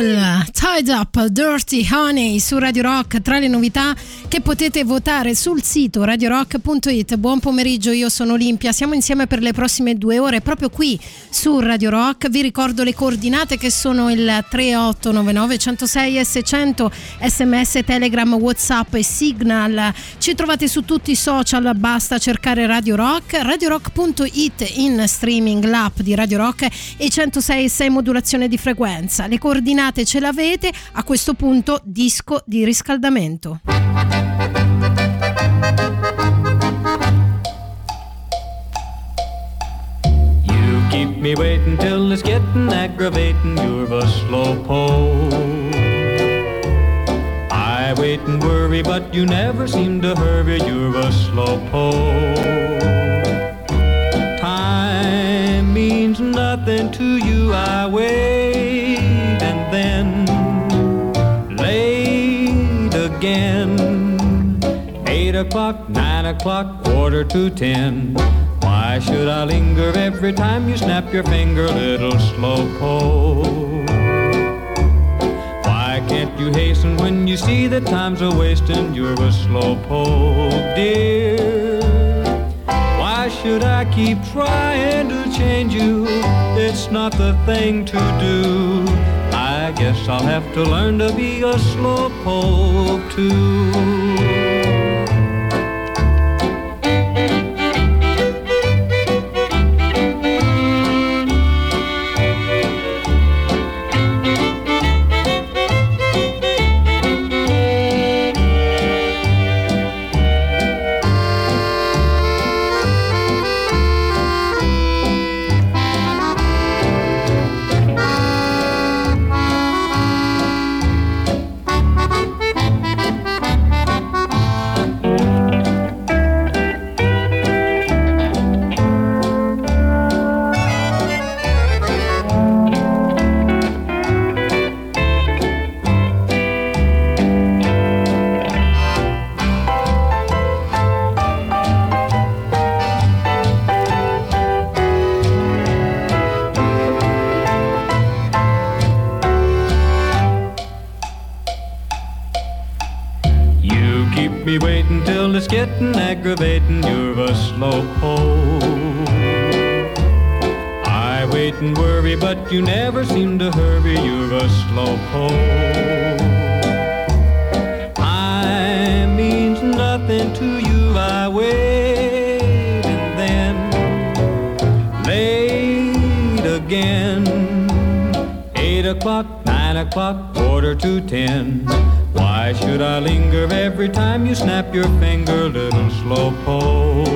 Tied Up, Dirty Honey su Radio Rock tra le novità che potete votare sul sito radiorock.it. Buon pomeriggio, io sono Olimpia, siamo insieme per le prossime due ore proprio qui su Radio Rock. Vi ricordo le coordinate che sono il 3899 106 S100, sms, telegram, whatsapp e signal. Ci trovate su tutti i social, basta cercare Radio Rock, radiorock.it in streaming, l'app di Radio Rock e 106 6 modulazione di frequenza. Le coordinate ce l'avete, a questo punto disco di riscaldamento. You keep me waiting till it's getting aggravating. You're a slow pole. I wait and worry, but you never seem to hurry. You're a slow pole. Time means nothing to you. I wait o'clock, nine o'clock, quarter to ten. Why should I linger every time you snap your finger, little slowpoke? Why can't you hasten when you see that time's a wasting? You're a slowpoke, dear. Why should I keep trying to change you? It's not the thing to do. I guess I'll have to learn to be a slowpoke too. Till aggravating. You're a slow pole. I wait and worry, but you never seem to hurry. You're a slow pole. Time means nothing to you. I wait and then late again. Eight o'clock, nine o'clock, quarter to ten. Why should I linger every time you snap your finger, little slowpoke?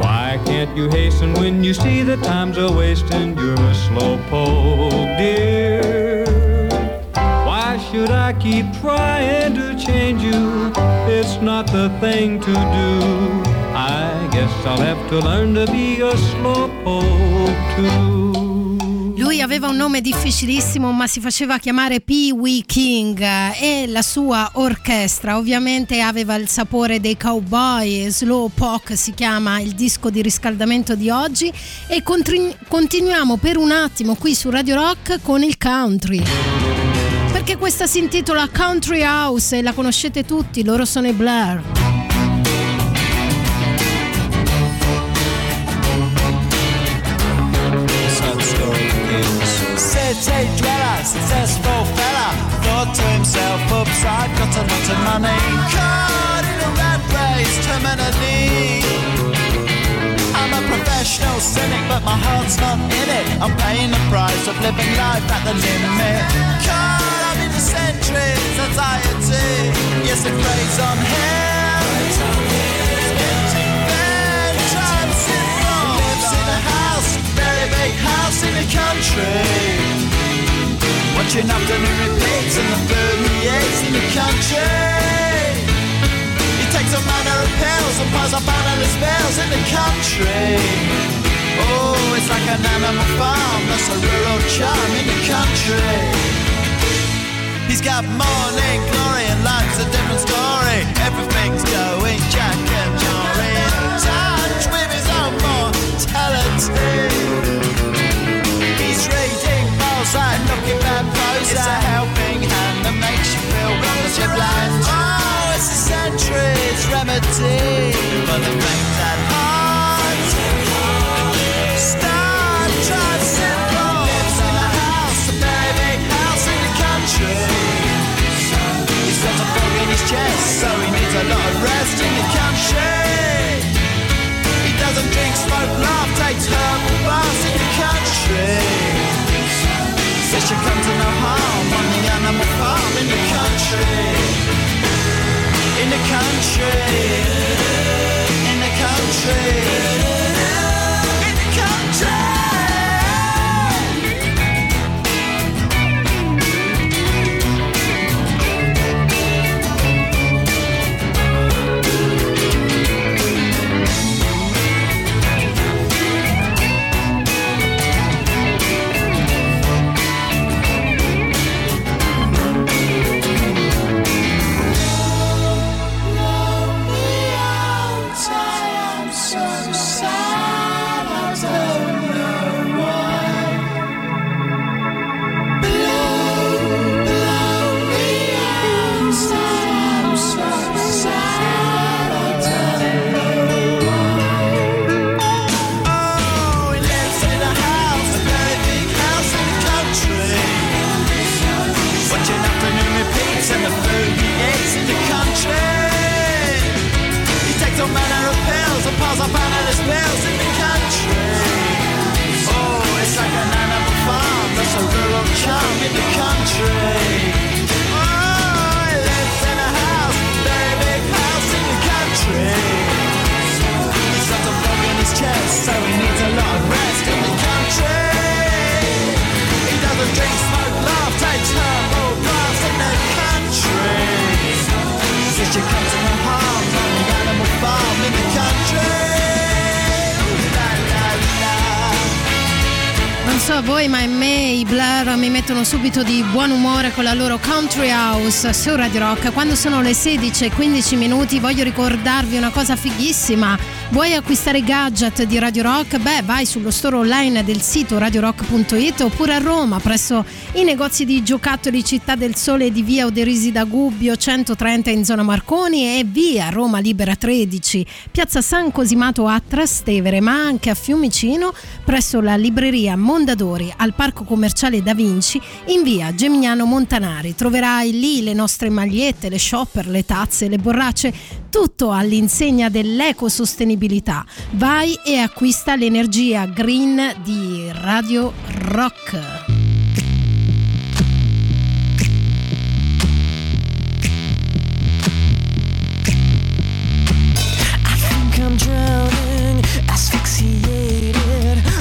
Why can't you hasten when you see that time's a wasting? You're a slowpoke, dear. Why should I keep trying to change you? It's not the thing to do. I guess I'll have to learn to be a slowpoke too. Aveva un nome difficilissimo, ma si faceva chiamare Pee Wee King eh, e la sua orchestra ovviamente aveva il sapore dei cowboy. Slow Poke si chiama il disco di riscaldamento di oggi e continu- continuiamo per un attimo qui su Radio Rock con il country. Perché questa si intitola Country House e la conoscete tutti, loro sono i Blair. City dweller, successful fella, thought to himself, oops, I've got a lot of money. Caught in a rat race, terminally. I'm a professional cynic, but my heart's not in it. I'm paying the price of living life at the limit. Caught up in the centuries, anxiety. Yes, it preys on him. big house in the country. Watching afternoon repeats and the 38s in the country. He takes a manner of pills and piles up analyst bills in the country. Oh, it's like an animal farm, that's a rural charm in the country. He's got morning glory and life's a different story. Everything's going jack and jory. In touch with his own mortality miles I knock bad blows It's a helping hand that makes you feel warm blind Oh, it's a century's remedy For the fact that heart Star transcendent Lives in a house, a baby house in the country He's got a frog in his chest, so he needs a lot of rest in the country. He doesn't drink, smoke, laugh, takes herbal baths in the country. Says she comes to no harm on the animal farm in the country. In the country. In the country. In the country. Subito di buon umore con la loro Country House su Radio Rock. Quando sono le 16 e 15 minuti voglio ricordarvi una cosa fighissima. Vuoi acquistare gadget di Radio Rock? Beh, vai sullo store online del sito radiorock.it oppure a Roma presso i negozi di giocattoli Città del Sole di via Oderisi da Gubbio 130 in zona Marconi e via Roma Libera 13, piazza San Cosimato a Trastevere, ma anche a Fiumicino presso la libreria Mondadori al Parco Commerciale Da Vinci in via Gemignano Montanari. Troverai lì le nostre magliette, le shopper, le tazze, le borracce, tutto all'insegna dell'ecosostenibilità. Vai e acquista l'energia green di Radio Rock.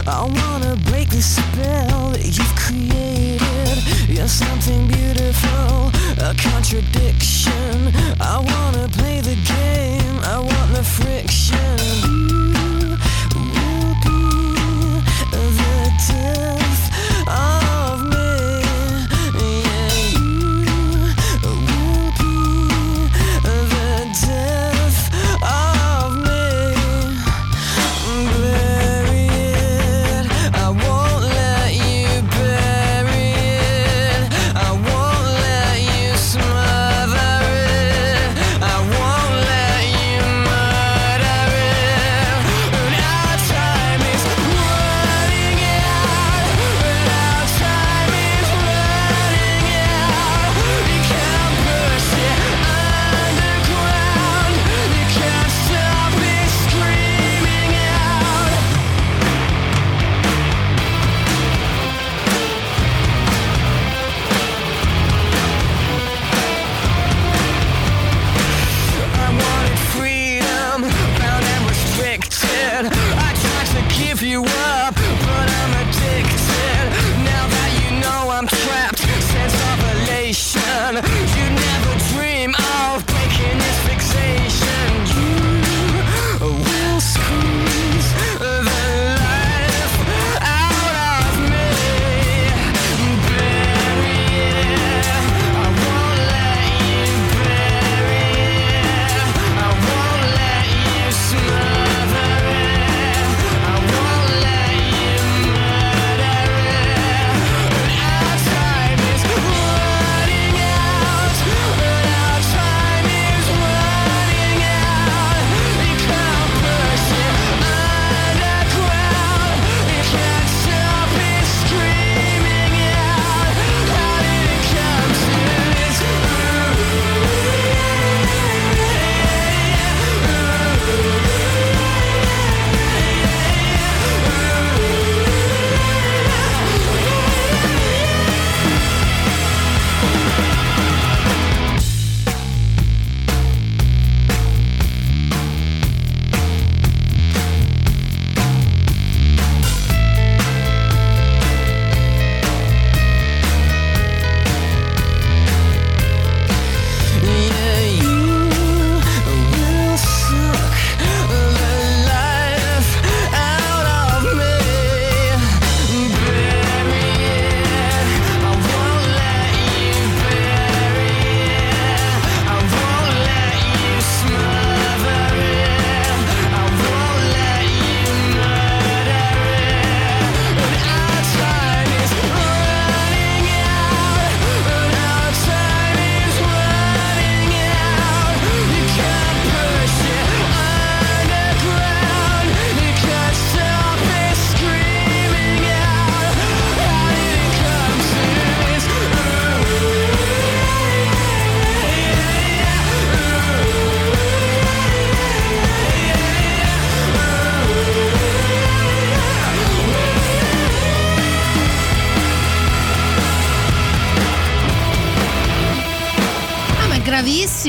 I wanna break the spell that you've created. You're something beautiful, a contradiction. I wanna play the game, I want the friction.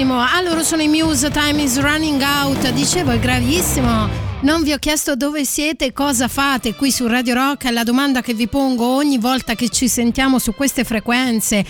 Bravissimo. Ah, loro sono i Muse, Time is running out. Dicevo, è gravissimo. Non vi ho chiesto dove siete e cosa fate qui su Radio Rock, è la domanda che vi pongo ogni volta che ci sentiamo su queste frequenze.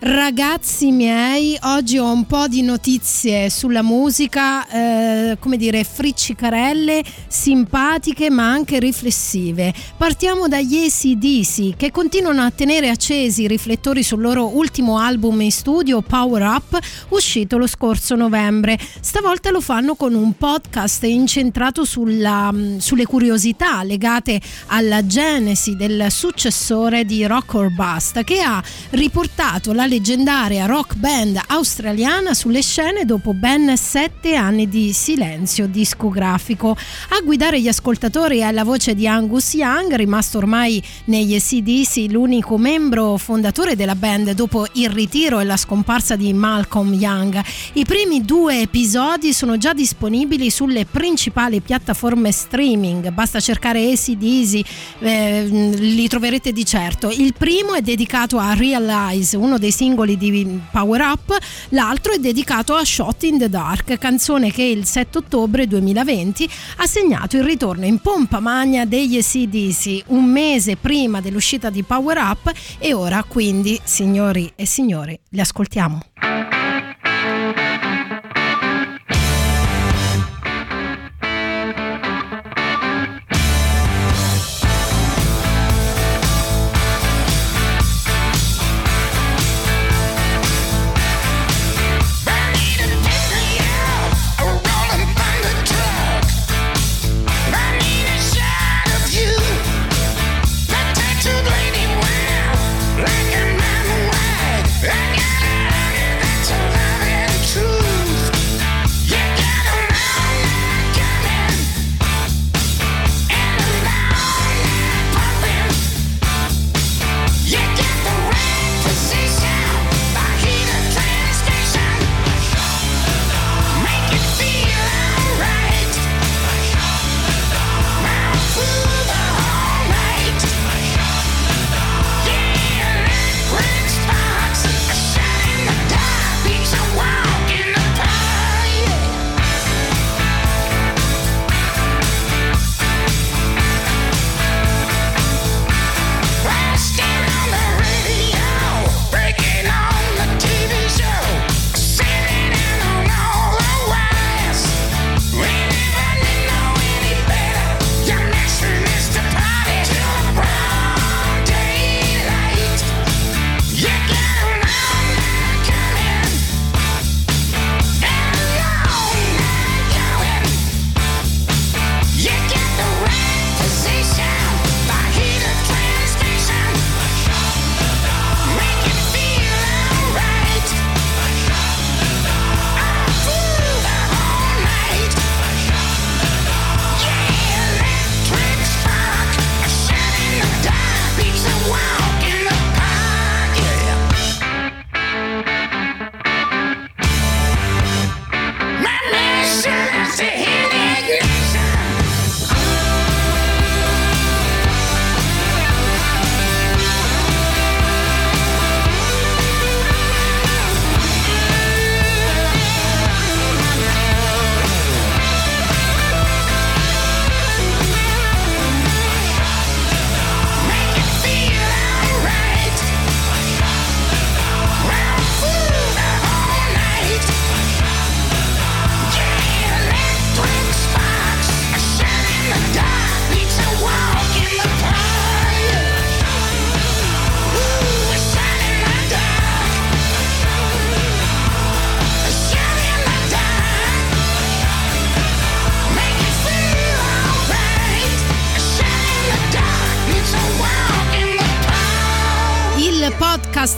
Ragazzi miei, oggi ho un po' di notizie sulla musica, eh, come dire, friccicarelle, simpatiche ma anche riflessive. Partiamo dagli ACDC che continuano a tenere accesi i riflettori sul loro ultimo album in studio, Power Up, uscito lo scorso novembre. Stavolta lo fanno con un podcast incentrato sulla, sulle curiosità legate alla genesi del successore di Rock or Bust, che ha riportato la leggendaria rock band australiana sulle scene dopo ben sette anni di silenzio discografico. A guidare gli ascoltatori è la voce di Angus Young, rimasto ormai negli SDC l'unico membro fondatore della band dopo il ritiro e la scomparsa di Malcolm Young. I primi due episodi sono già disponibili sulle principali piattaforme streaming, basta cercare ACDC, eh, li troverete di certo. Il primo è dedicato a Realize, uno dei singoli di Power Up, l'altro è dedicato a Shot in the Dark, canzone che il 7 ottobre 2020 ha segnato il ritorno in pompa magna degli SDC un mese prima dell'uscita di Power Up e ora quindi, signori e signori, li ascoltiamo.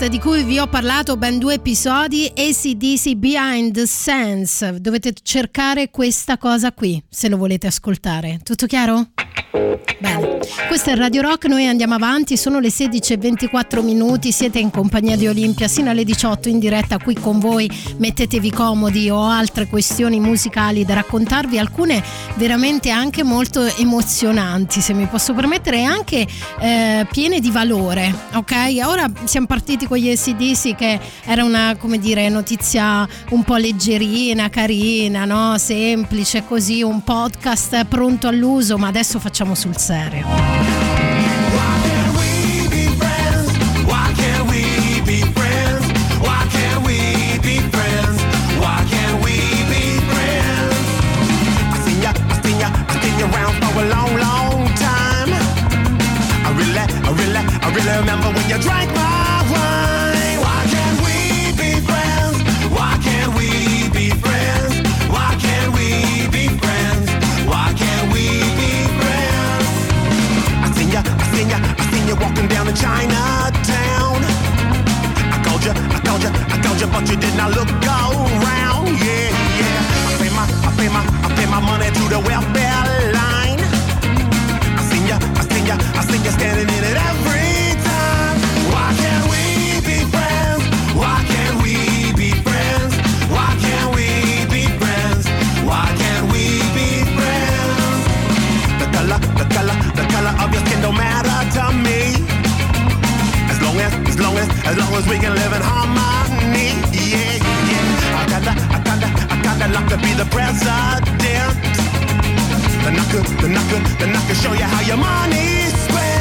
Podcast di cui vi ho parlato ben due episodi, ACDC Behind the Sense. Dovete cercare questa cosa qui se lo volete ascoltare. Tutto chiaro? Bene, questo è Radio Rock, noi andiamo avanti, sono le 16.24 minuti, siete in compagnia di Olimpia sino alle 18 in diretta qui con voi, mettetevi comodi ho altre questioni musicali da raccontarvi, alcune veramente anche molto emozionanti se mi posso permettere e anche eh, piene di valore, ok? Ora siamo partiti con gli SDC che era una dire notizia un po' leggerina, carina, no? semplice così, un podcast pronto all'uso, ma adesso facciamo sul serio. Chinatown. I called you, I called you, I called you, but you did not look around. Yeah, yeah. I pay my, I pay my, I pay my money to the welfare line. I seen ya, I seen ya, I seen ya standing in it every long as, we can live in harmony. Yeah, yeah. I kinda, I kinda, I kinda like to be the president. Then I could, then I could, then I could show you how your money's spent.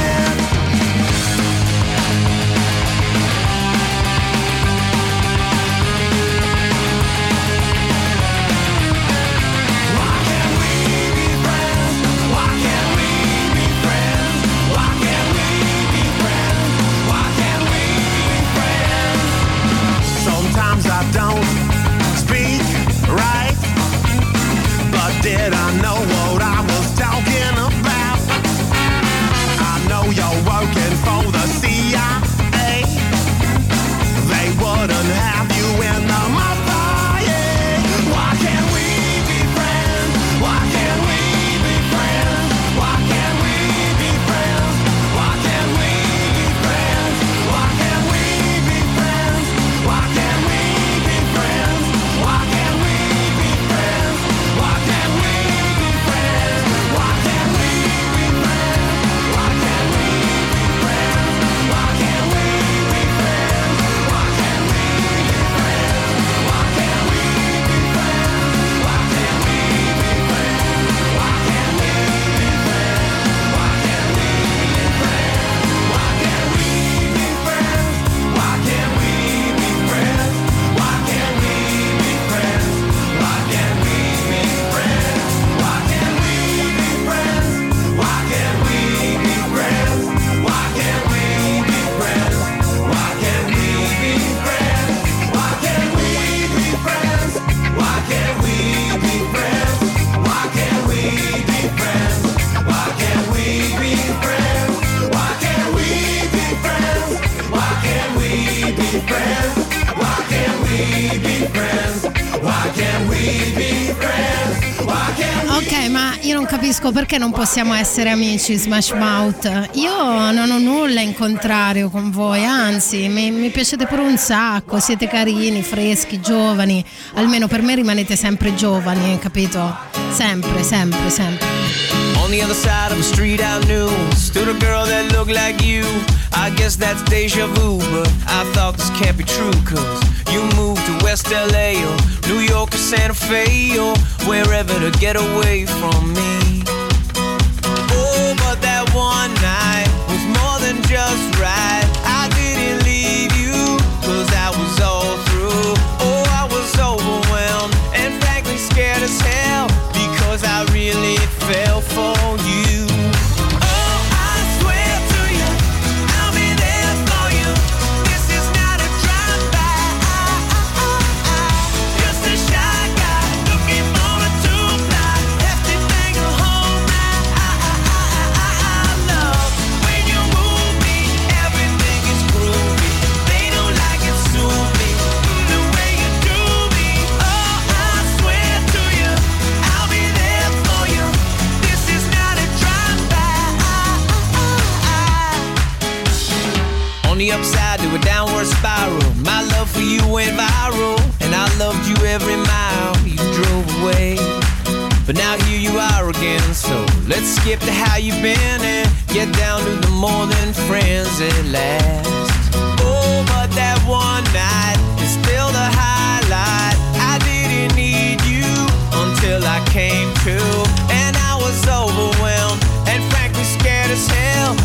Capisco perché non possiamo essere amici, Smash Mouth. Io non ho nulla in contrario con voi, anzi, mi, mi piacete pure un sacco, siete carini, freschi, giovani. Almeno per me rimanete sempre giovani, capito? Sempre, sempre, sempre. On the other side of the street I knew Stood a girl that looked like you. I guess that's deja vu But I thought this can't be true Cause you moved to West LA Or New York or Santa Fe Or wherever to get away from me. Oh, but that one night Was more than just every mile you drove away. But now here you are again, so let's skip to how you've been and get down to the more than friends at last. Oh, but that one night is still the highlight. I didn't need you until I came to, and I was overwhelmed and frankly scared as hell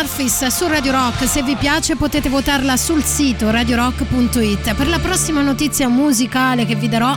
Murphys su Radio Rock. Se vi piace potete votarla sul sito radiorock.it. Per la prossima notizia musicale che vi darò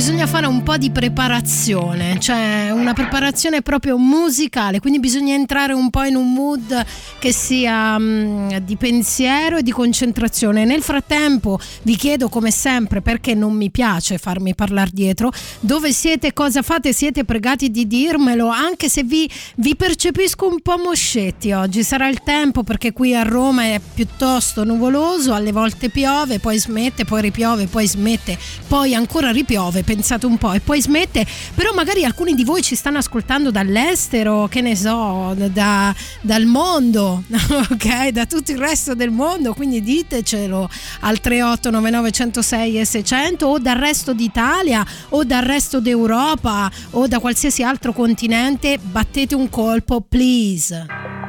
bisogna fare un po' di preparazione, cioè una preparazione proprio musicale, quindi bisogna entrare un po' in un mood che sia mm, di pensiero e di concentrazione. Nel frattempo vi chiedo come sempre perché non mi piace farmi parlare dietro, dove siete, cosa fate, siete pregati di dirmelo, anche se vi, vi percepisco un po' moscetti oggi, sarà il tempo perché qui a Roma è piuttosto nuvoloso, alle volte piove, poi smette, poi ripiove, poi smette, poi ancora ripiove, pensate un po', e poi smette, però magari alcuni di voi ci stanno ascoltando dall'estero, che ne so, da- dal mondo, ok, da tutto il resto del mondo, quindi ditecelo al 3899 106 e 600 o dal resto d'Italia o dal resto d'Europa o da qualsiasi altro continente, battete un colpo, please.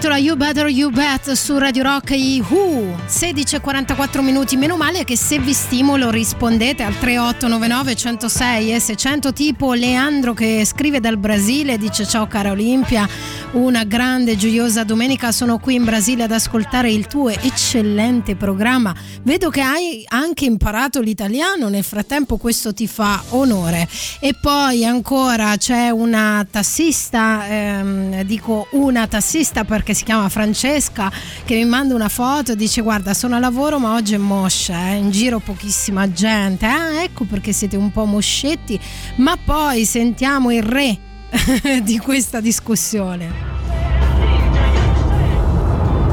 Intitola You Better You Bet su Radio Rock i Who. 16.44 minuti. Meno male che se vi stimolo rispondete al 3899 106 e 600 tipo Leandro che scrive dal Brasile dice ciao cara Olimpia una grande gioiosa domenica. Sono qui in Brasile ad ascoltare il tuo eccellente programma. Vedo che hai anche imparato l'italiano nel frattempo questo ti fa onore. E poi ancora c'è una tassista ehm, dico una tassista perché si chiama Francesca che mi manda una foto e dice guarda sono a lavoro ma oggi è moscia, eh, in giro pochissima gente. Ah ecco perché siete un po' moscetti, ma poi sentiamo il re di questa discussione.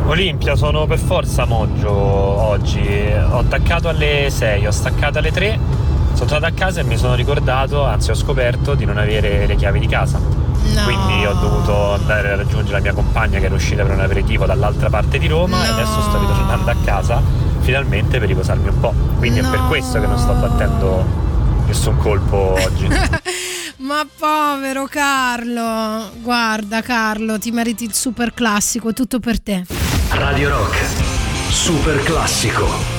Olimpia, sono per forza Moggio oggi. Ho attaccato alle 6, ho staccato alle 3, sono tornato a casa e mi sono ricordato, anzi ho scoperto di non avere le chiavi di casa No. Quindi ho dovuto andare a raggiungere la mia compagna che era uscita per un aperitivo dall'altra parte di Roma no. e adesso sto ritornando a casa finalmente per riposarmi un po'. Quindi no. è per questo che non sto battendo nessun colpo oggi. Ma povero Carlo, guarda Carlo, ti meriti il super classico, tutto per te. Radio Rock, super classico.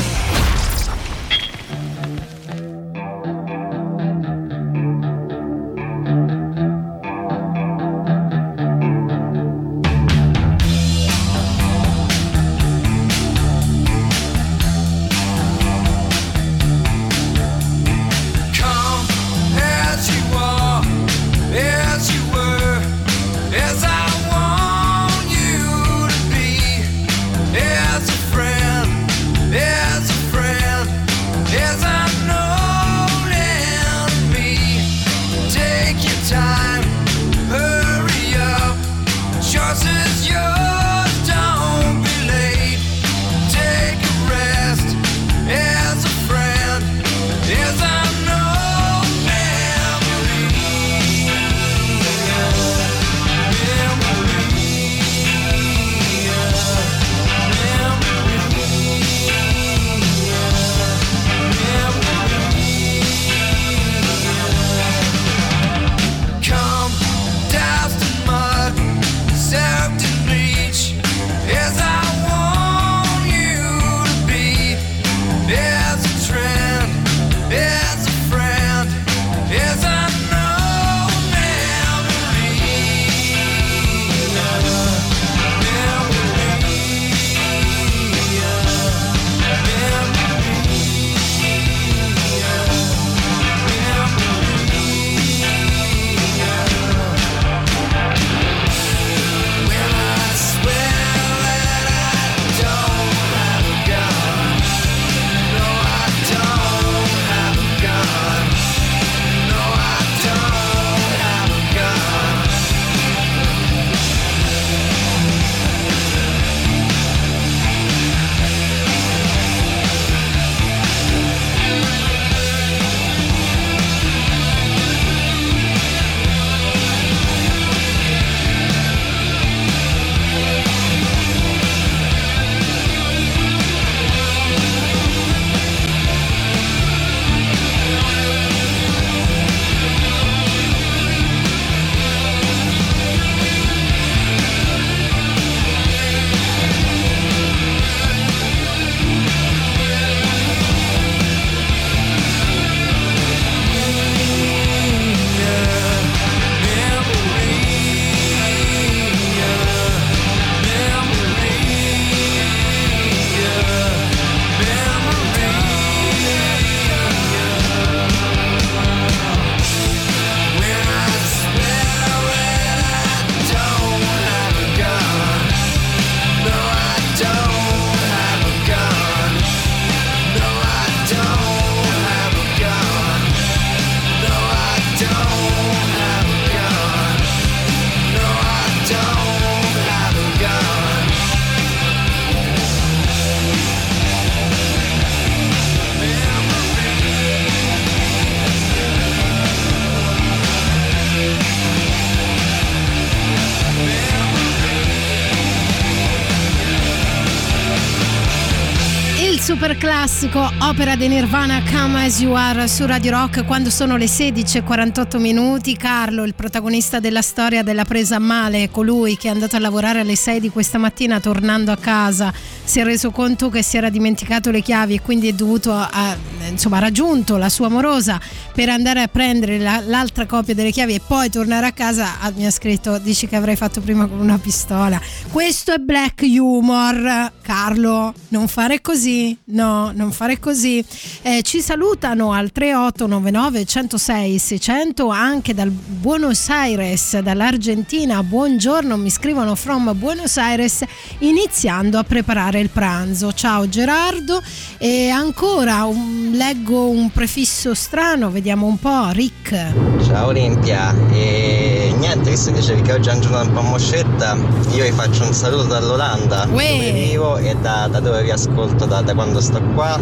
Classico, opera di Nirvana Come As You Are su Radio Rock quando sono le 16.48 minuti. Carlo, il protagonista della storia della presa a male, colui che è andato a lavorare alle 6 di questa mattina tornando a casa, si è reso conto che si era dimenticato le chiavi e quindi è dovuto, a, insomma, ha raggiunto la sua amorosa per andare a prendere la, l'altra copia delle chiavi e poi tornare a casa. Ah, mi ha scritto, dici che avrei fatto prima con una pistola. Questo è black humor, Carlo, non fare così, no, non fare così. Eh, ci salutano al 3899 106 600 anche dal Buenos Aires, dall'Argentina. Buongiorno, mi scrivono from Buenos Aires iniziando a preparare il pranzo. Ciao Gerardo e ancora un, leggo un prefisso strano, vediamo un po', Rick. Ciao Olimpia, e niente, visto che dicevi che oggi è una giornata un po' moscetta, io vi faccio un saluto dall'Olanda, Uè. dove vivo e da, da dove vi ascolto da, da quando sto qua.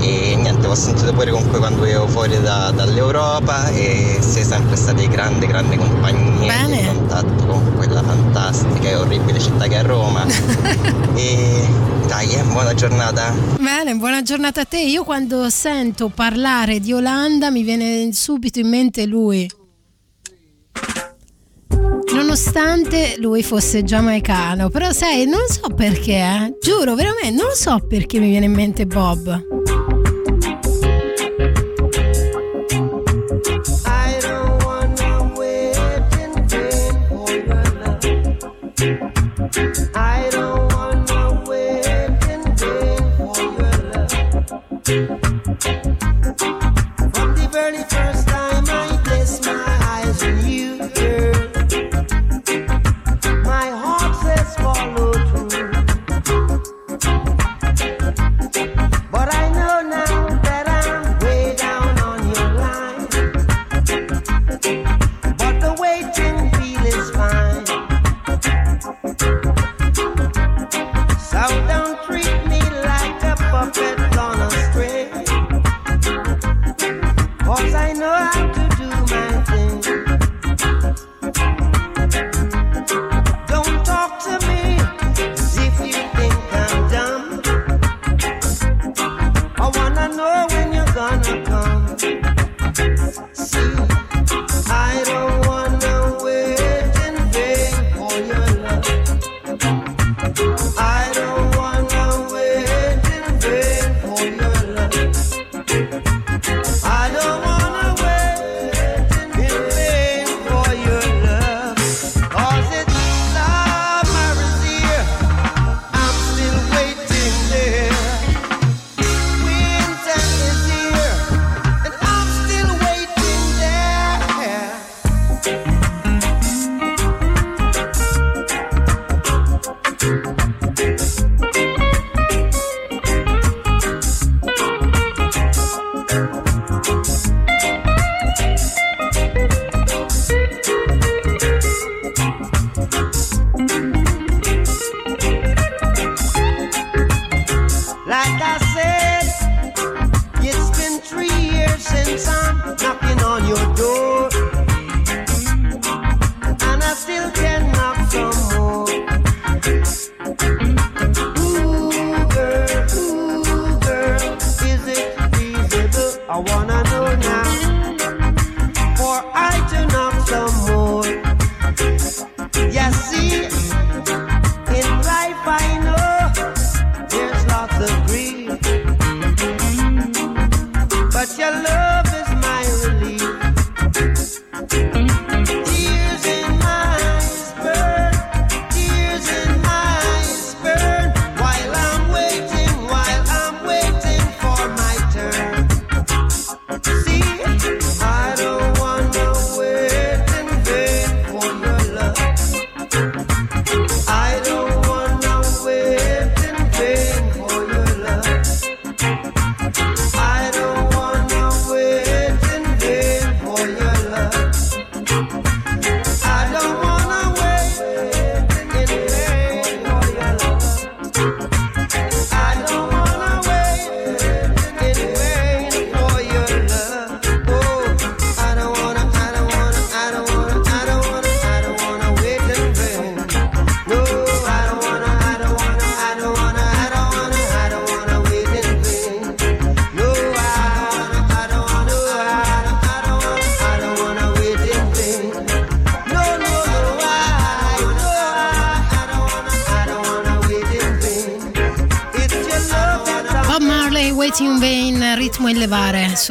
E niente, ho sentito pure comunque quando ero fuori da- dall'Europa e siete sempre stati grande, grande compagnia Bene. di contatto con quella fantastica e orribile città che è Roma. e dai, eh, buona giornata. Bene, buona giornata a te. Io quando sento parlare di Olanda mi viene subito in mente lui. Nonostante lui fosse giamaicano, però sai, non so perché, eh. giuro, veramente, non so perché mi viene in mente Bob. I don't wanna wait in vain for your love. the door.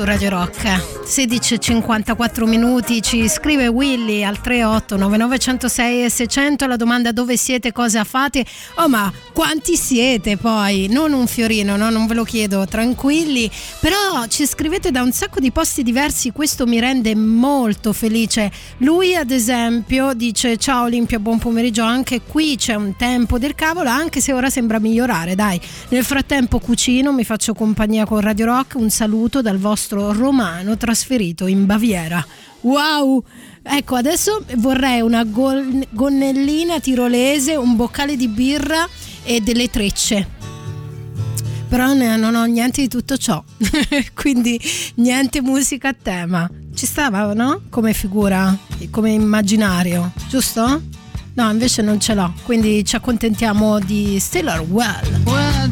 Su Radio Rock. 16.54 minuti ci scrive Willy al 38 9906 e 600 la domanda dove siete, cosa fate. Oh ma quanti siete poi? Non un fiorino, no? non ve lo chiedo, tranquilli. Però ci scrivete da un sacco di posti diversi, questo mi rende molto felice. Lui ad esempio dice ciao Olimpia, buon pomeriggio, anche qui c'è un tempo del cavolo, anche se ora sembra migliorare, dai. Nel frattempo cucino, mi faccio compagnia con Radio Rock, un saluto dal vostro romano trasferito in Baviera. Wow! Ecco, adesso vorrei una gonnellina tirolese, un boccale di birra e delle trecce. Però non ho niente di tutto ciò, quindi niente musica a tema. Ci stava, no? Come figura, come immaginario, giusto? No, invece non ce l'ho, quindi ci accontentiamo di Stellar Well. Well,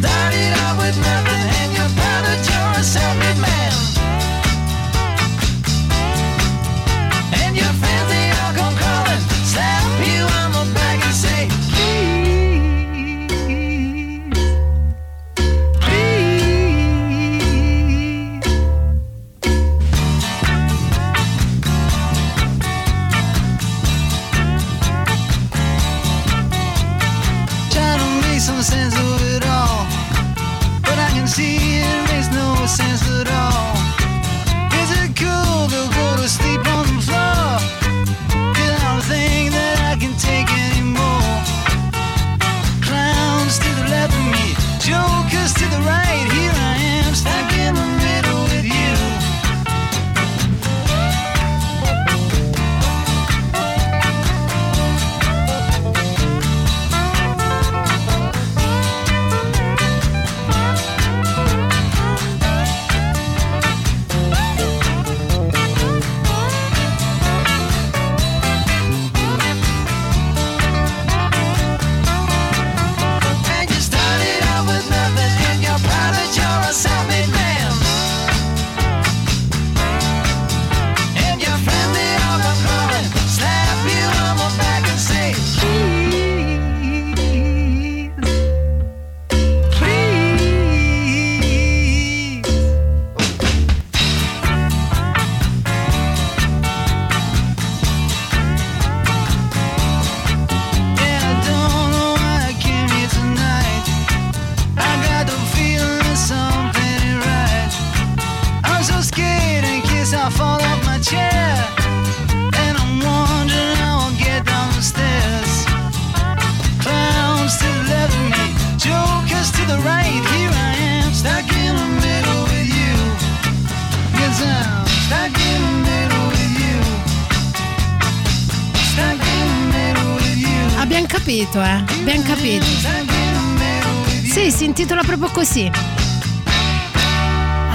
Started out with nothing and you found that you're a self-made man. Intitola proprio così.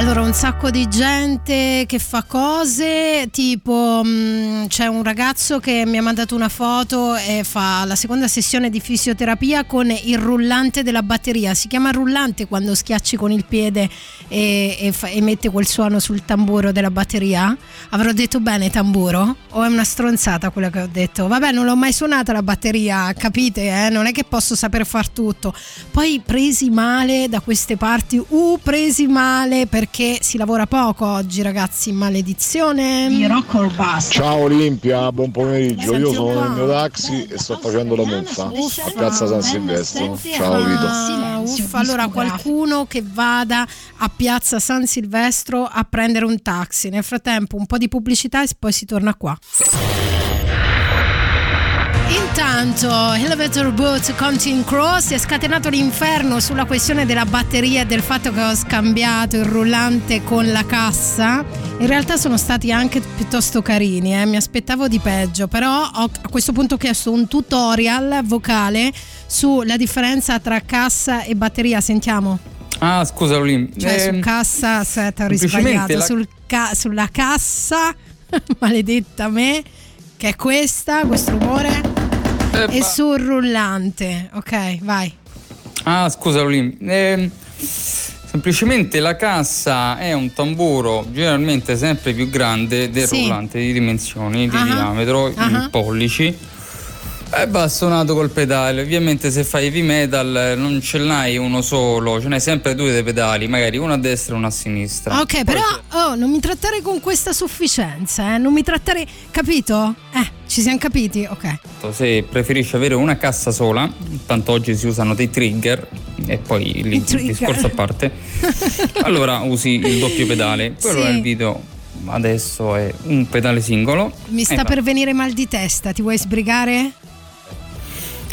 Allora, un sacco di gente che fa cose, tipo mh, c'è un ragazzo che mi ha mandato una foto e fa la seconda sessione di fisioterapia con il rullante della batteria. Si chiama rullante quando schiacci con il piede e, e fa- emette quel suono sul tamburo della batteria. Avrò detto bene tamburo? O è una stronzata quella che ho detto? Vabbè, non l'ho mai suonata la batteria, capite? eh? Non è che posso saper far tutto. Poi presi male da queste parti, uh, presi male perché si lavora poco oggi, ragazzi. Maledizione. Ciao Olimpia, buon pomeriggio. Io sono nel mio taxi e sto facendo la muffa a Piazza San Silvestro. Ciao Vito. Uffa, allora qualcuno che vada a piazza San Silvestro a prendere un taxi. Nel frattempo un po' di pubblicità e poi si torna qua. Intanto Elevator Boat Counting Cross è scatenato l'inferno sulla questione della batteria e del fatto che ho scambiato il rullante con la cassa. In realtà sono stati anche piuttosto carini, eh. mi aspettavo di peggio, però ho a questo punto chiesto un tutorial vocale sulla differenza tra cassa e batteria. Sentiamo. Ah, scusa Lolin. Cioè su Ehm, cassa, aspetta, ho risbagliato. la- Sul ca- sulla cassa, maledetta me, che è questa, questo rumore. Eh, E sul rullante, ok, vai. Ah, scusa Lolin. Ehm, semplicemente la cassa è un tamburo generalmente sempre più grande del Sì. rullante di dimensioni, di Ah. diametro, Ah. in pollici. E va suonato col pedale. Ovviamente se fai heavy metal eh, non ce n'hai uno solo, ce n'hai sempre due dei pedali, magari uno a destra e uno a sinistra. Ok, però oh, non mi trattare con questa sufficienza, eh? Non mi trattare, capito? Eh, ci siamo capiti? Ok. Se preferisci avere una cassa sola, tanto oggi si usano dei trigger e poi lì il discorso a parte, allora usi il doppio pedale. Quello Sì. nel video adesso è un pedale singolo. Mi sta va. per venire mal di testa, ti vuoi sbrigare?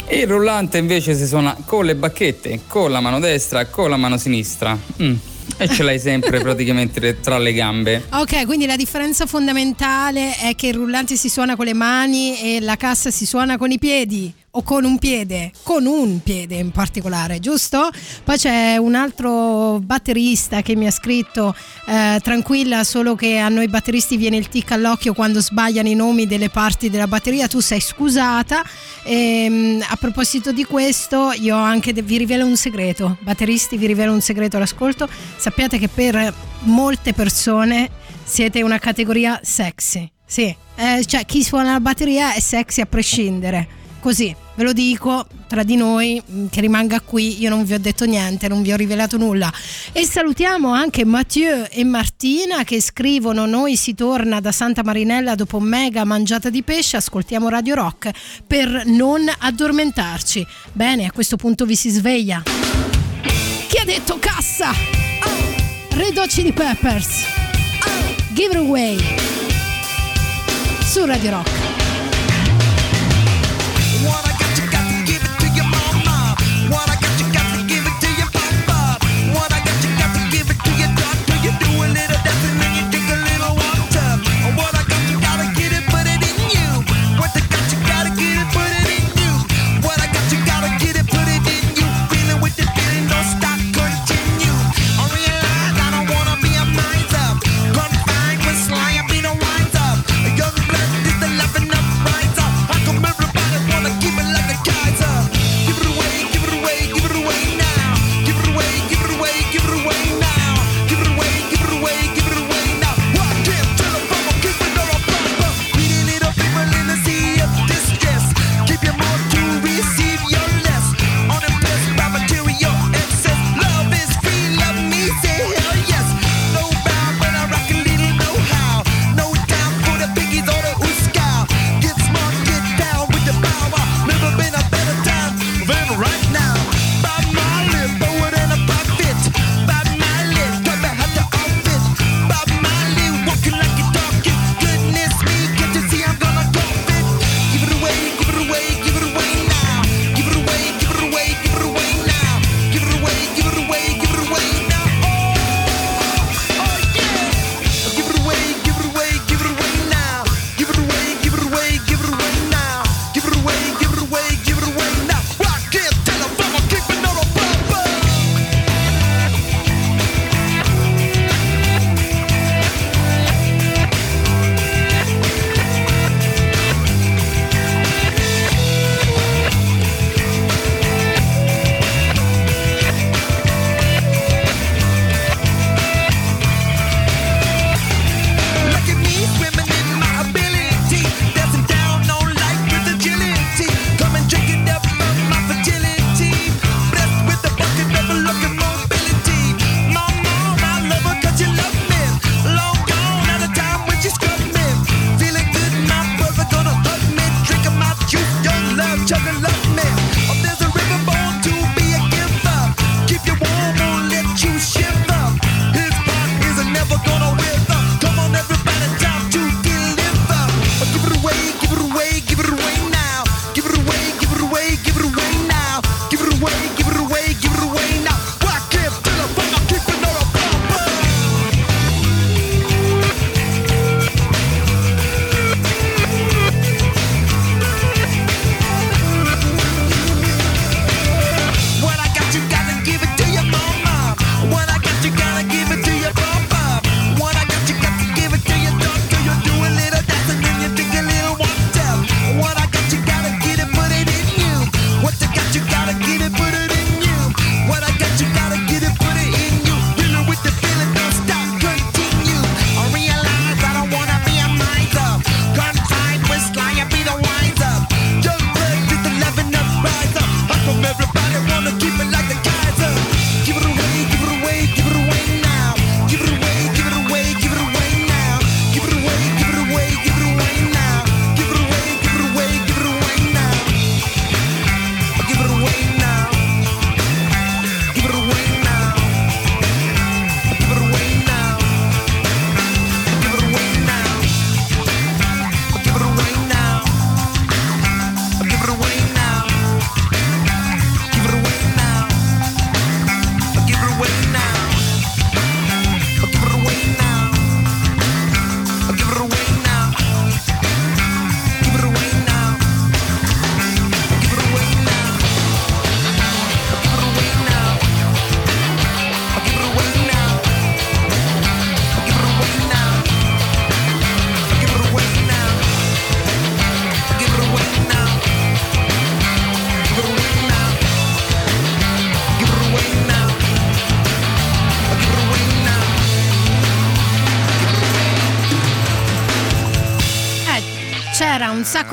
Il rullante invece si suona con le bacchette, con la mano destra, con la mano sinistra. Mm. E ce l'hai sempre praticamente tra le gambe. Ok, quindi la differenza fondamentale è che il rullante si suona con le mani e la cassa si suona con i piedi o con un piede, con un piede in particolare, giusto? Poi c'è un altro batterista che mi ha scritto eh, tranquilla, solo che a noi batteristi viene il tic all'occhio quando sbagliano i nomi delle parti della batteria, tu sei scusata. E, a proposito di questo, io anche de- vi rivelo un segreto, batteristi vi rivelo un segreto all'ascolto, sappiate che per molte persone siete una categoria sexy. Sì, eh, cioè chi suona la batteria è sexy a prescindere. Così, ve lo dico tra di noi, mh, che rimanga qui, io non vi ho detto niente, non vi ho rivelato nulla. E salutiamo anche Mathieu e Martina che scrivono noi si torna da Santa Marinella dopo mega mangiata di pesce, ascoltiamo Radio Rock per non addormentarci. Bene, a questo punto vi si sveglia. Chi ha detto cassa? Red Hot Chili Peppers. Give it away. Su Radio Rock.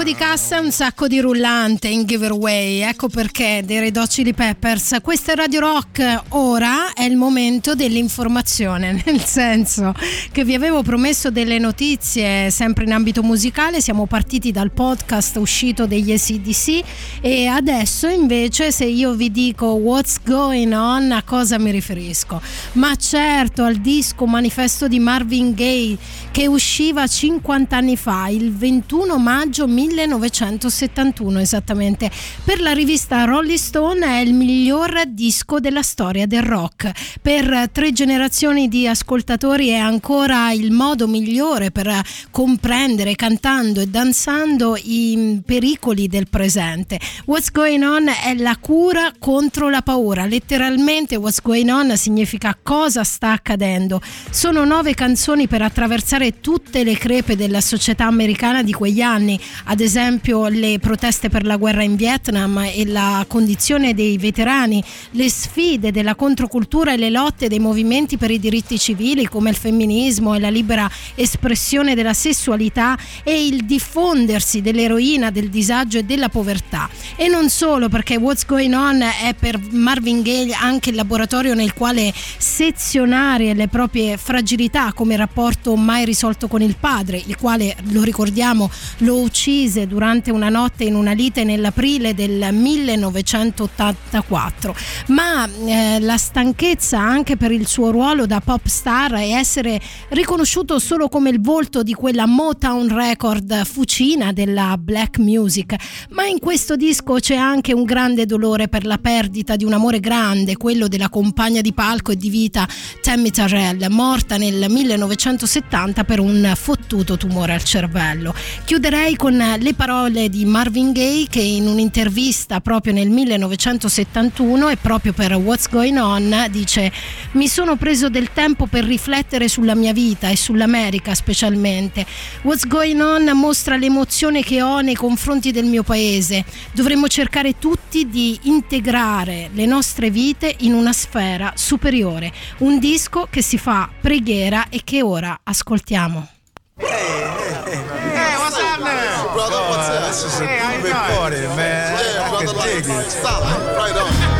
Sacco di cassa e un sacco di rullante in giveaway. Ecco perché dei Red Hot Peppers. Questa è Radio Rock. Ora il momento dell'informazione, nel senso che vi avevo promesso delle notizie sempre in ambito musicale. Siamo partiti dal podcast uscito degli ACDC e adesso invece se io vi dico what's going on a cosa mi riferisco? Ma certo al disco manifesto di Marvin Gaye che usciva 50 anni fa, il 21 maggio 1971 esattamente. Per la rivista Rolling Stone è il miglior disco della storia del rock. Per tre generazioni di ascoltatori è ancora il modo migliore per comprendere cantando e danzando i pericoli del presente. What's Going On è la cura contro la paura. Letteralmente What's Going On significa cosa sta accadendo. Sono nove canzoni per attraversare tutte le crepe della società americana di quegli anni, ad esempio le proteste per la guerra in Vietnam e la condizione dei veterani, le sfide della controcultura e le lotte dei movimenti per i diritti civili come il femminismo e la libera espressione della sessualità e il diffondersi dell'eroina, del disagio e della povertà. E non solo perché What's Going On è per Marvin Gaye anche il laboratorio nel quale sezionare le proprie fragilità come rapporto mai risolto con il padre, il quale lo ricordiamo lo uccise durante una notte in una lite nell'aprile del 1984. Ma eh, la stanchezza anche per il suo ruolo da pop star e essere riconosciuto solo come il volto di quella Motown record fucina della black music. Ma in questo disco c'è anche un grande dolore per la perdita di un amore grande, quello della compagna di palco e di vita Tammy Terrell, morta nel 1970 per un fottuto tumore al cervello. Chiuderei con le parole di Marvin Gaye che in un'intervista proprio nel 1971 e proprio per What's Going On dice mi sono preso del tempo per riflettere sulla mia vita e sull'America specialmente. What's Going On mostra l'emozione che ho nei confronti del mio paese. Dovremmo cercare tutti di integrare le nostre vite in una sfera superiore. Un disco che si fa preghiera e che ora ascoltiamo. Hey, what's happening? Brother, what's up? This is a Hey, big party, man. Yeah, brother, like, solid. Right on.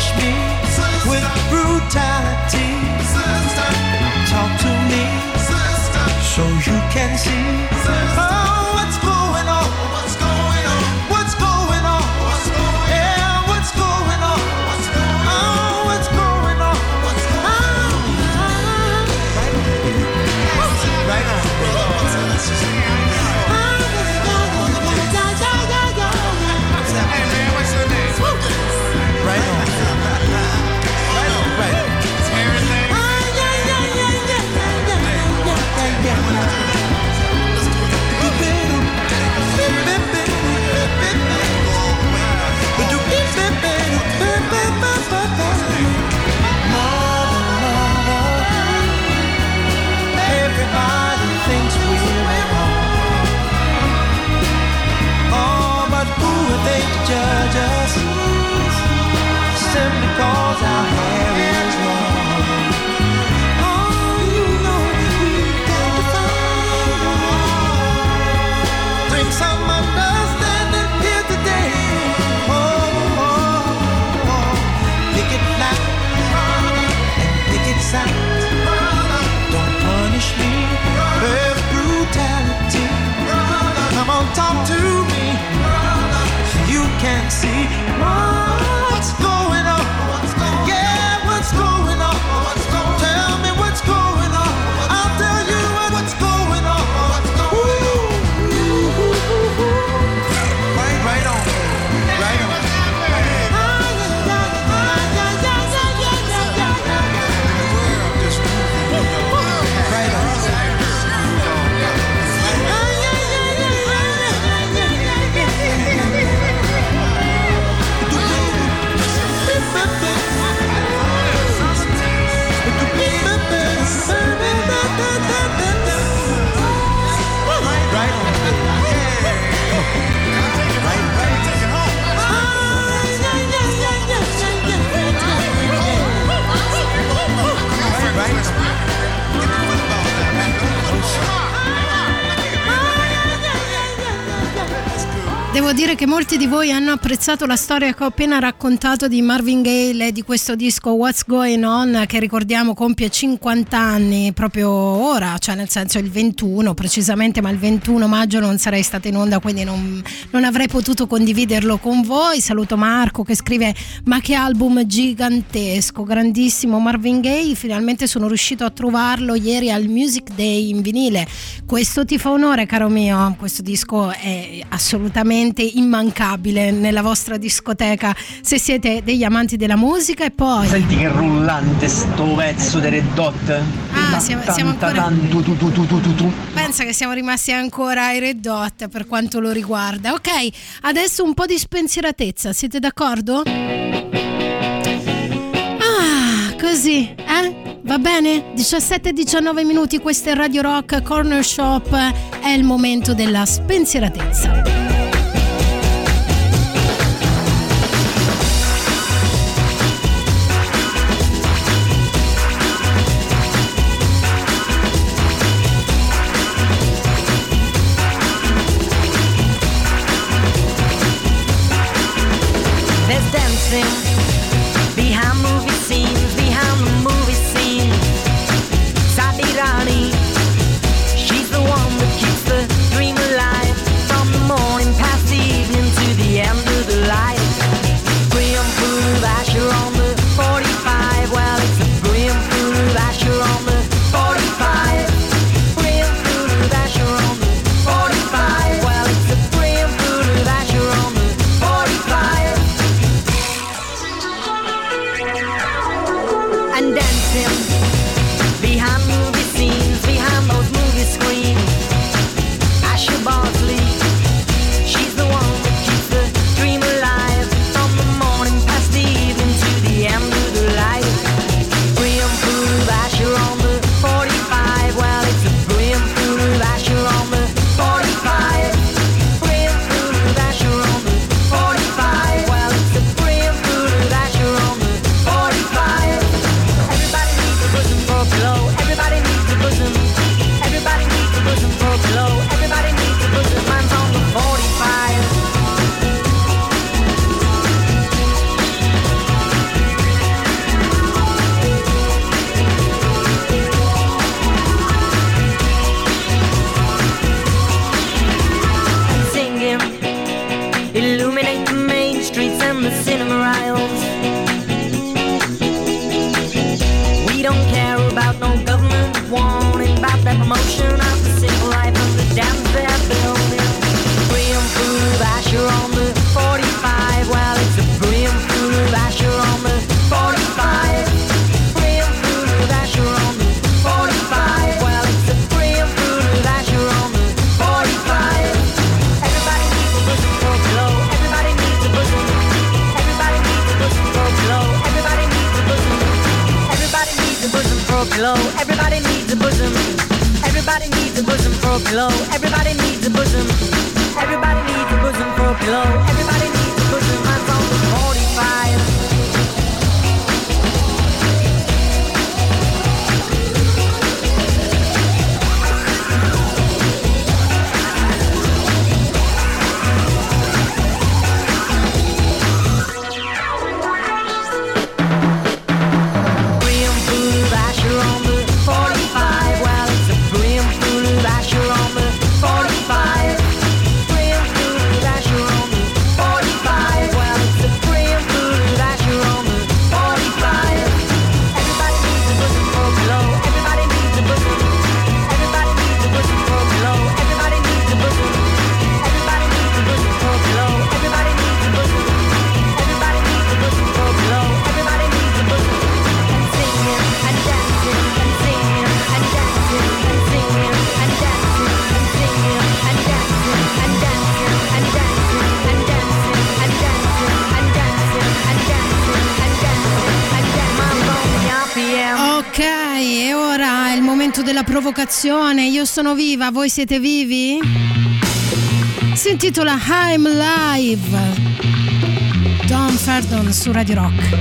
punish me with brutality. Talk to me so you can see. che molti di voi hanno apprezzato la storia che ho appena raccontato di Marvin Gaye e di questo disco What's Going On che ricordiamo compie 50 anni proprio ora, cioè nel senso il 21 precisamente, ma il 21 maggio non sarei stata in onda quindi non, non avrei potuto condividerlo con voi. Saluto Marco che scrive ma che album gigantesco, grandissimo Marvin Gaye, finalmente sono riuscito a trovarlo ieri al Music Day in vinile. Questo ti fa onore caro mio, questo disco è assolutamente immenso immancabile nella vostra discoteca se siete degli amanti della musica e poi... Senti che rullante sto pezzo dei Red Dot. Ah, siamo, siamo ancora... Tanto, tu, tu, tu, Pensa che siamo rimasti ancora ai Red Dot per quanto lo riguarda. Ok, adesso un po' di spensieratezza, siete d'accordo? Ah, così, eh? Va bene? 17-19 minuti, questo è Radio Rock Corner Shop, è il momento della spensieratezza. trasmissione Io sono viva, voi siete vivi? Si intitola I'm Live Don Ferdon su Radio Rock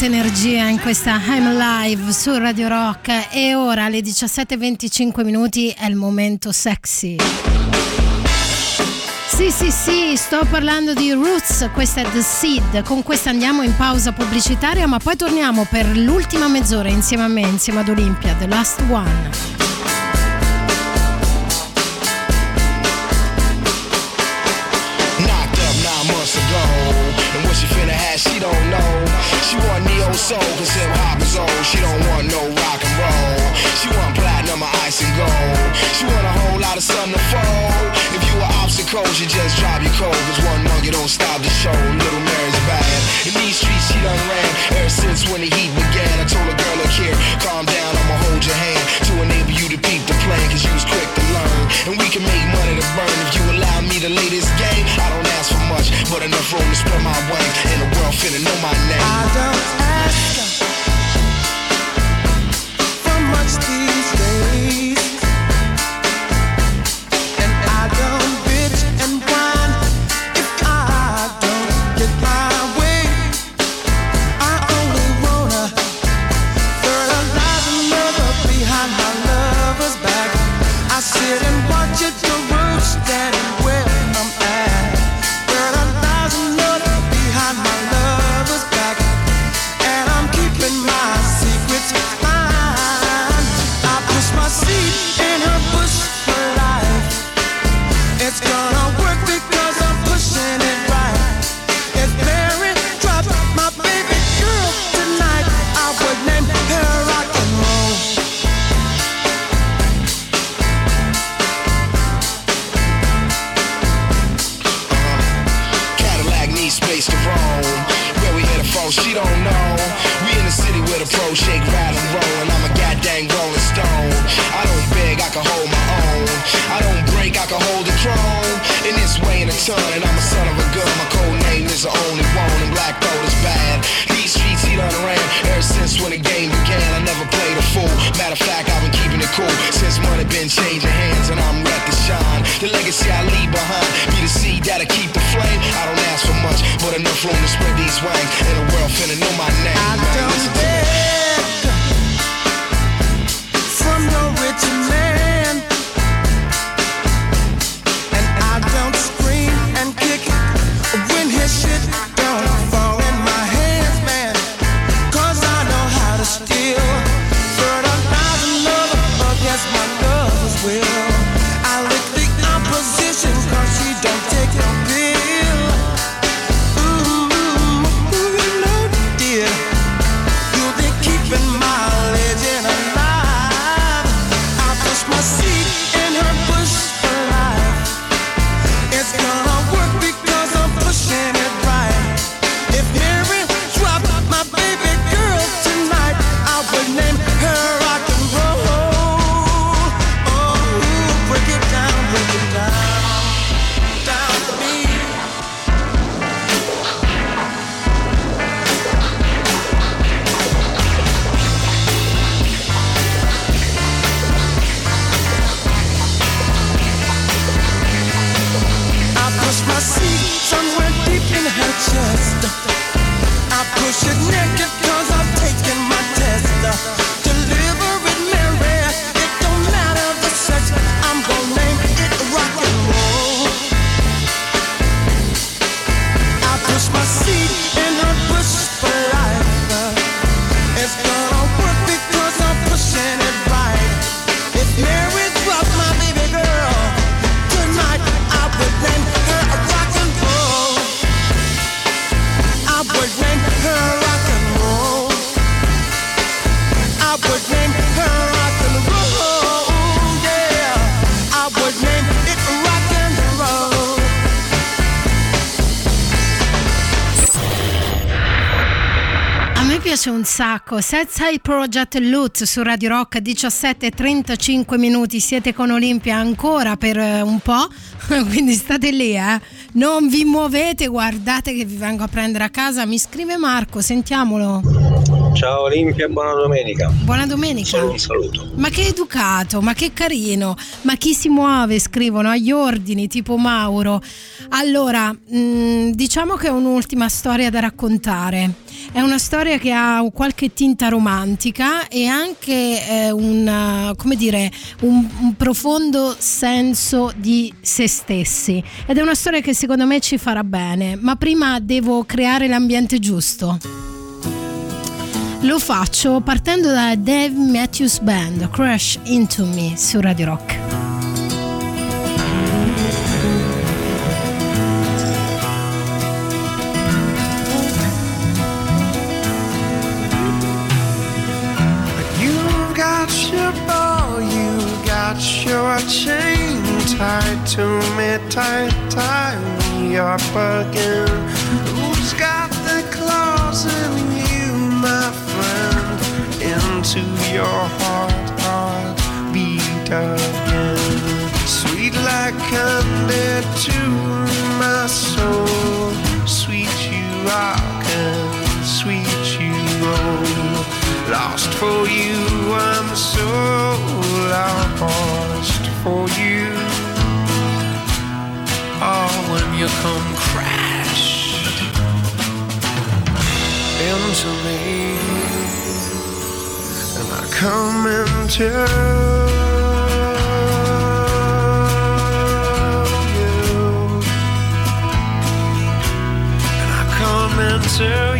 tanta energia in questa I'm Live su Radio Rock e ora alle 17.25 minuti è il momento sexy. Sì, sì, sì, sto parlando di Roots, questa è The Seed. Con questa andiamo in pausa pubblicitaria, ma poi torniamo per l'ultima mezz'ora insieme a me, insieme ad Olimpia, The Last One. She want neo soul, cause hip hop is old. She don't want no rock and roll. She want platinum or ice and gold. She want a whole lot of something to fold. If you were obstacles, you just drop your cold. Cause one monkey don't stop the show. Little bad. In these streets, she done ran ever since when the heat began. I told a girl, look here, calm down, I'ma hold your hand to enable you to peep the plan. Cause you was quick to learn. And we can make money to burn if you allow me to lay this game. I don't ask for much, but enough room to spread my wings. And the world finna know my name. I don't ask for much these days, Swank. Un sacco. Set Side Project Loot su Radio Rock 17:35 minuti. Siete con Olimpia ancora per eh, un po', quindi state lì, eh. Non vi muovete, guardate che vi vengo a prendere a casa. Mi scrive Marco, sentiamolo. Ciao Olimpia, buona domenica. Buona domenica. Solo un saluto. Ma che educato, ma che carino, ma chi si muove, scrivono agli ordini, tipo Mauro. Allora, mh, diciamo che è un'ultima storia da raccontare. È una storia che ha qualche tinta romantica e anche eh, un, eh, dire, un, un profondo senso di se stessi. Ed è una storia che secondo me ci farà bene, ma prima devo creare l'ambiente giusto. Lo faccio partendo da Dave Matthews Band, Crash Into Me su Radio Rock. Chain tied to me, tight, tie me up again. Who's got the claws in you, my friend? Into your heart, heart beat again. Sweet like candy to my soul. Sweet you rock and sweet you roll. Lost for you, I'm so lost for you. Oh, when you come crash into me, and I come into you, and I come into you,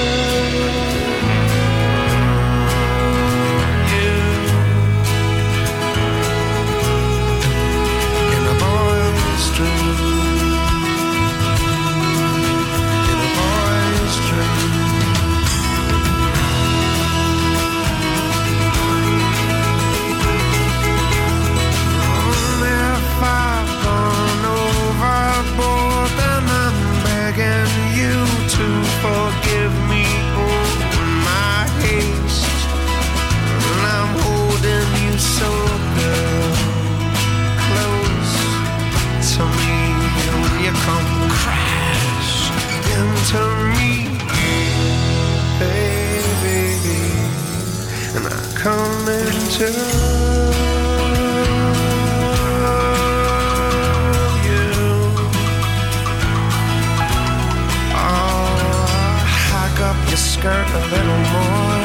skirt a little more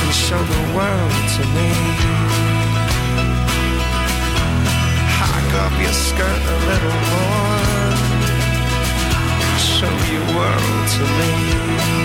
and show the world to me. Hike up your skirt a little more, and show your world to me.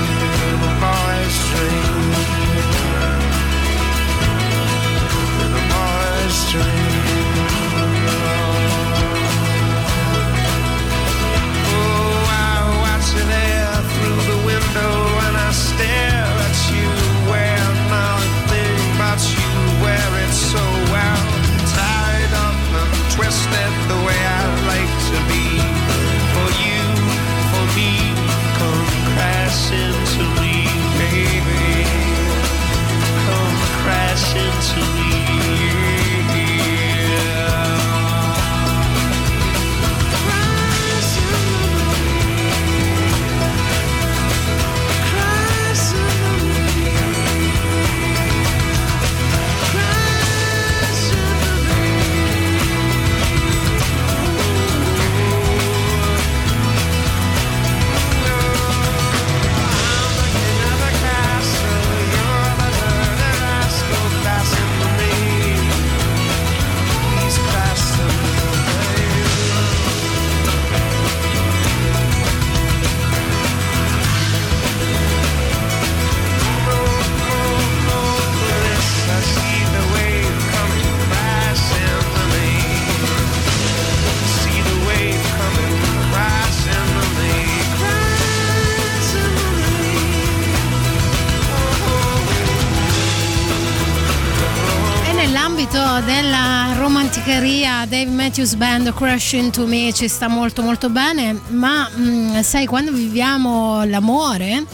Nell'ambito della romanticheria Dave Matthews Band Crash Into Me ci sta molto molto bene, ma mm, sai quando viviamo l'amore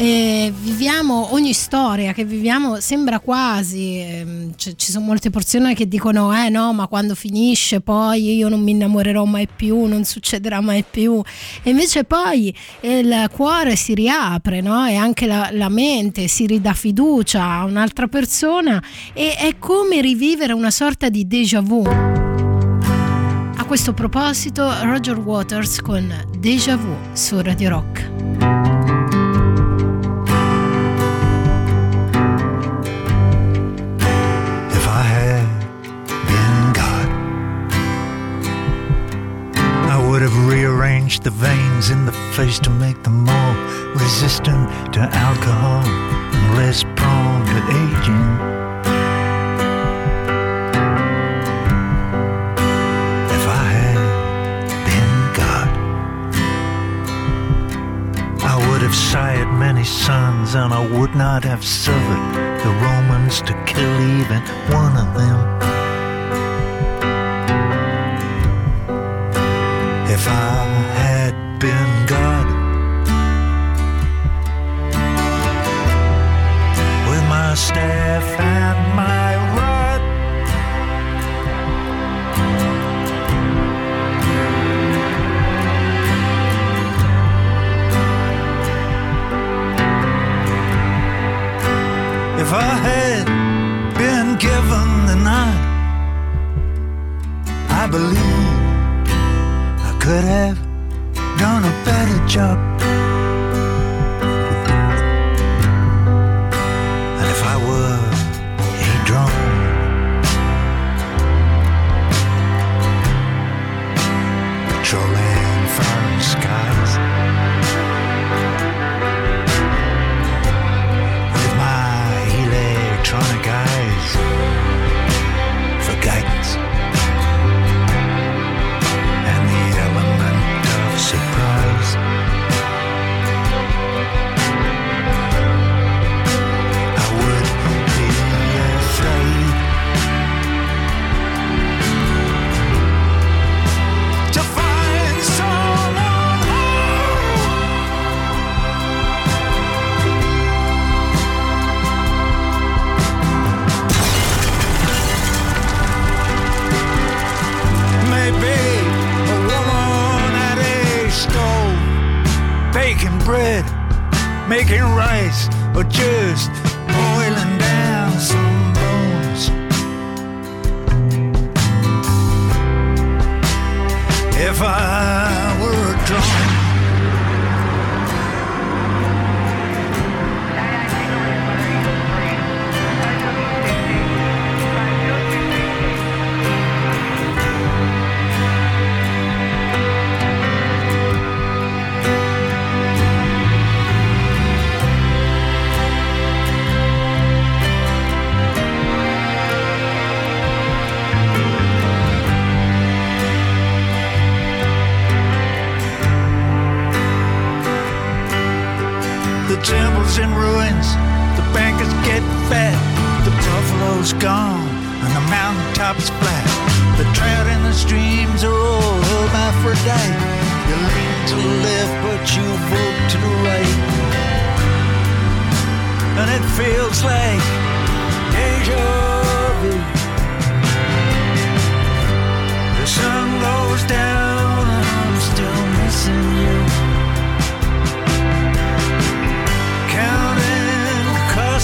eh, viviamo ogni storia che viviamo sembra quasi ehm, c- ci sono molte persone che dicono eh no ma quando finisce poi io non mi innamorerò mai più non succederà mai più. E invece poi il cuore si riapre no? e anche la, la mente si ridà fiducia a un'altra persona e è come rivivere una sorta di déjà vu. A questo proposito Roger Waters con Déjà Vu su Radio Rock the veins in the face to make them more resistant to alcohol and less prone to aging. If I had been God, I would have sired many sons, and I would not have suffered the Romans to kill even one of them.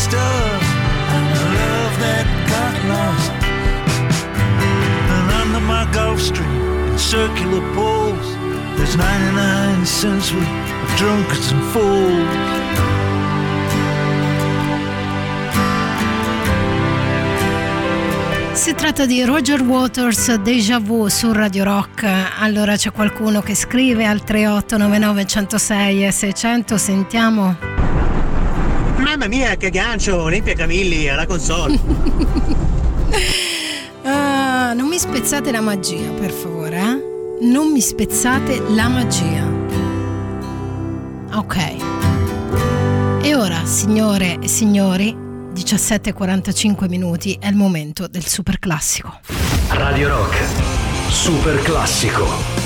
The love that got lost. And under my Gulf Stream, in circular poles, there's 99 cents worth of drunkards and fools. Si tratta di Roger Waters Deja Vu su Radio Rock. Allora c'è qualcuno che scrive al 3899 106 e 600, sentiamo. Mamma mia, che gancio! Olimpia Camilli alla console. Ah, non mi spezzate la magia, per favore, eh? Non mi spezzate la magia. Ok. E ora, signore e signori, 17.45 minuti, è il momento del super classico. Radio Rock, super classico.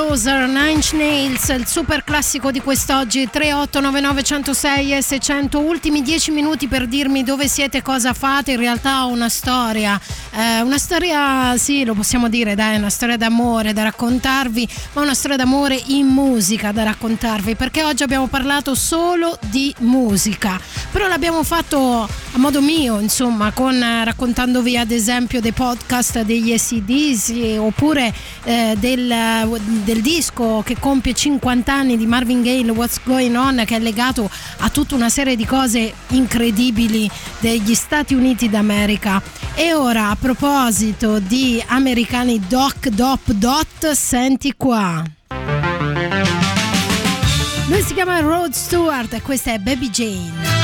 Closer, Nine Inch Nails, il super classico di quest'oggi, 3899 106 e 600. Ultimi 10 minuti per dirmi dove siete, cosa fate. In realtà ho una storia, eh, una storia, sì, lo possiamo dire, dai, una storia d'amore da raccontarvi, ma una storia d'amore in musica da raccontarvi, perché oggi abbiamo parlato solo di musica, però l'abbiamo fatto a modo mio, insomma, con eh, raccontandovi ad esempio dei podcast degli SCDs oppure eh, del, del disco che compie 50 anni di Marvin Gaye, What's Going On, che è legato a tutta una serie di cose incredibili degli Stati Uniti d'America. E ora, a proposito di americani doc dop dot, senti qua. Lui si chiama Rod Stewart e questa è Baby Jane.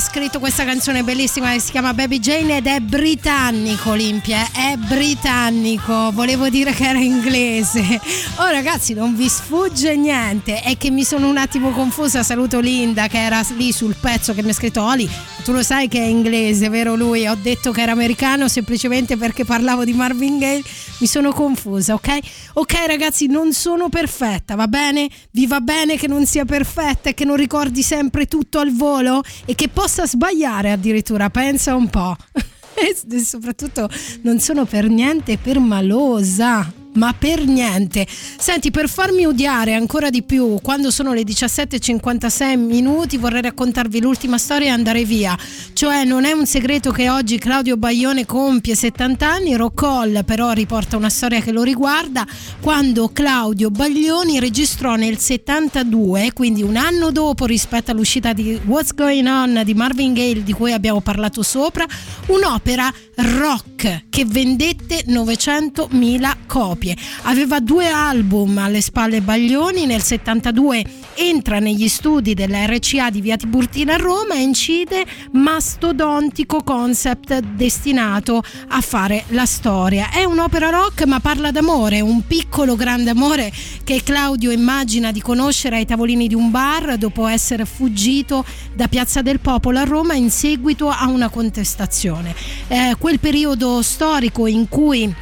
Ha scritto questa canzone bellissima che si chiama Baby Jane ed è britannico Olimpia, è britannico, volevo dire che era inglese. Oh ragazzi non vi sfugge niente, è che mi sono un attimo confusa, saluto Linda che era lì sul pezzo che mi ha scritto Oli, tu lo sai che è inglese, vero lui? Ho detto che era americano semplicemente perché parlavo di Marvin Gaye, mi sono confusa, ok? Ok ragazzi non sono perfetta, va bene? Vi va bene che non sia perfetta e che non ricordi sempre tutto al volo e che possa sbagliare addirittura, pensa un po'. E soprattutto non sono per niente permalosa. Ma per niente. Senti, per farmi odiare ancora di più, quando sono le 17.56 minuti, vorrei raccontarvi l'ultima storia e andare via. Cioè, non è un segreto che oggi Claudio Baglione compie 70 anni. Rockall però riporta una storia che lo riguarda. Quando Claudio Baglioni registrò nel 72, quindi un anno dopo rispetto all'uscita di What's Going On di Marvin Gaye, di cui abbiamo parlato sopra, un'opera rock che vendette 900.000 copie. Aveva due album alle spalle Baglioni, nel 72 entra negli studi della RCA di Via Tiburtina a Roma e incide mastodontico concept destinato a fare la storia. È un'opera rock ma parla d'amore, un piccolo grande amore che Claudio immagina di conoscere ai tavolini di un bar dopo essere fuggito da Piazza del Popolo a Roma in seguito a una contestazione. Eh, quel periodo storico in cui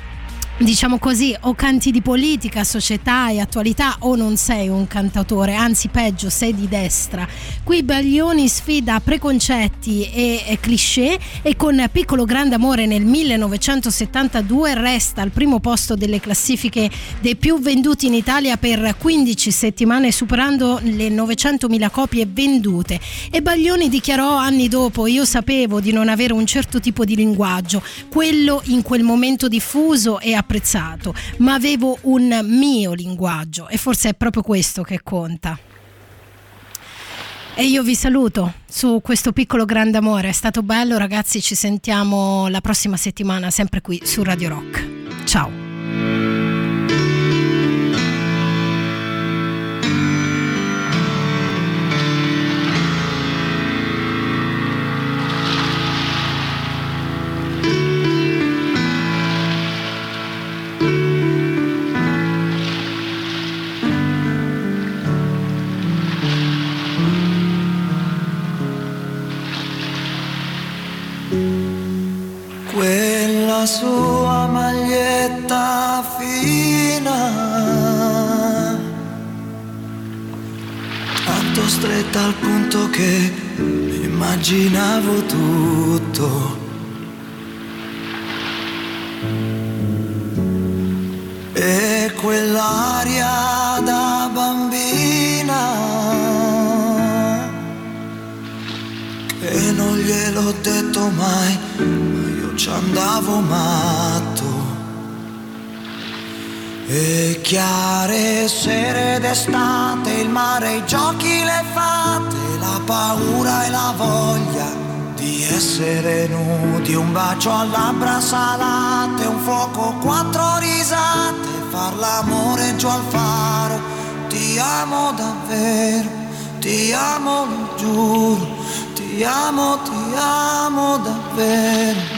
diciamo così, o canti di politica, società e attualità o non sei un cantautore, anzi peggio, sei di destra. Qui Baglioni sfida preconcetti e, cliché e con Piccolo Grande Amore nel 1972 resta al primo posto delle classifiche dei più venduti in Italia per 15 settimane superando le 900.000 copie vendute e Baglioni dichiarò anni dopo io sapevo di non avere un certo tipo di linguaggio, quello in quel momento diffuso e apprezzato, ma avevo un mio linguaggio e forse è proprio questo che conta. E io vi saluto su questo piccolo grande amore, è stato bello ragazzi, ci sentiamo la prossima settimana sempre qui su Radio Rock. Ciao. Sua maglietta fina, tanto stretta al punto che immaginavo tutto. E quell'aria da bambina che non gliel'ho detto mai, ci andavo matto. E chiare sere d'estate, il mare, i giochi, le fate, la paura e la voglia di essere nudi, un bacio a labbra salate, un fuoco, quattro risate, far l'amore giù al faro. Ti amo davvero, ti amo, lo giuro, ti amo, ti amo davvero.